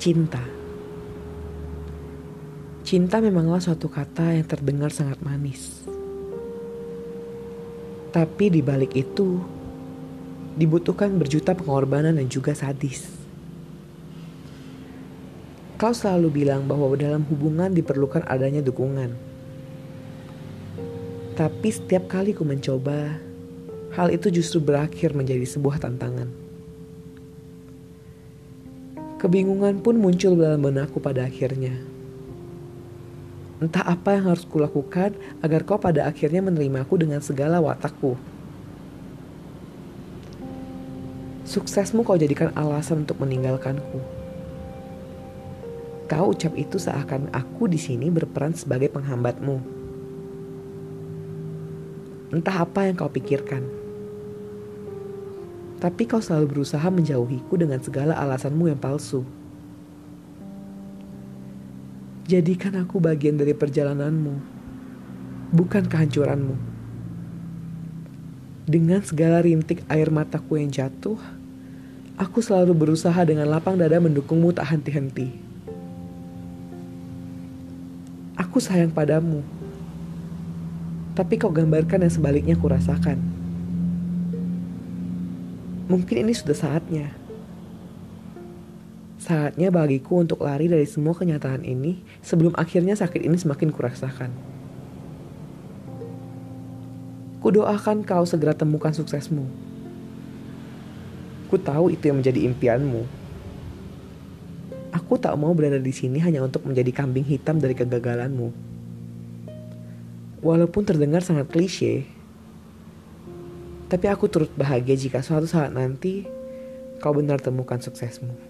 Cinta. Cinta memanglah suatu kata yang terdengar sangat manis. Tapi di balik itu, dibutuhkan berjuta pengorbanan dan juga sadis. Kau selalu bilang bahwa dalam hubungan diperlukan adanya dukungan. Tapi setiap kali ku mencoba, hal itu justru berakhir menjadi sebuah tantangan. Kebingungan pun muncul dalam benakku pada akhirnya. Entah apa yang harus kulakukan agar kau pada akhirnya menerimaku dengan segala watakku. Suksesmu kau jadikan alasan untuk meninggalkanku. Kau ucap itu seakan aku di sini berperan sebagai penghambatmu. Entah apa yang kau pikirkan. Tapi kau selalu berusaha menjauhiku dengan segala alasanmu yang palsu. Jadikan aku bagian dari perjalananmu, bukan kehancuranmu. Dengan segala rintik air mataku yang jatuh, aku selalu berusaha dengan lapang dada mendukungmu tak henti-henti. Aku sayang padamu, tapi kau gambarkan yang sebaliknya kurasakan. Mungkin ini sudah saatnya Saatnya bagiku untuk lari dari semua kenyataan ini sebelum akhirnya sakit ini semakin kurasakan. Kudoakan kau segera temukan suksesmu. Ku tahu itu yang menjadi impianmu. Aku tak mau berada di sini hanya untuk menjadi kambing hitam dari kegagalanmu. Walaupun terdengar sangat klise, tapi aku turut bahagia jika suatu saat nanti kau benar temukan suksesmu.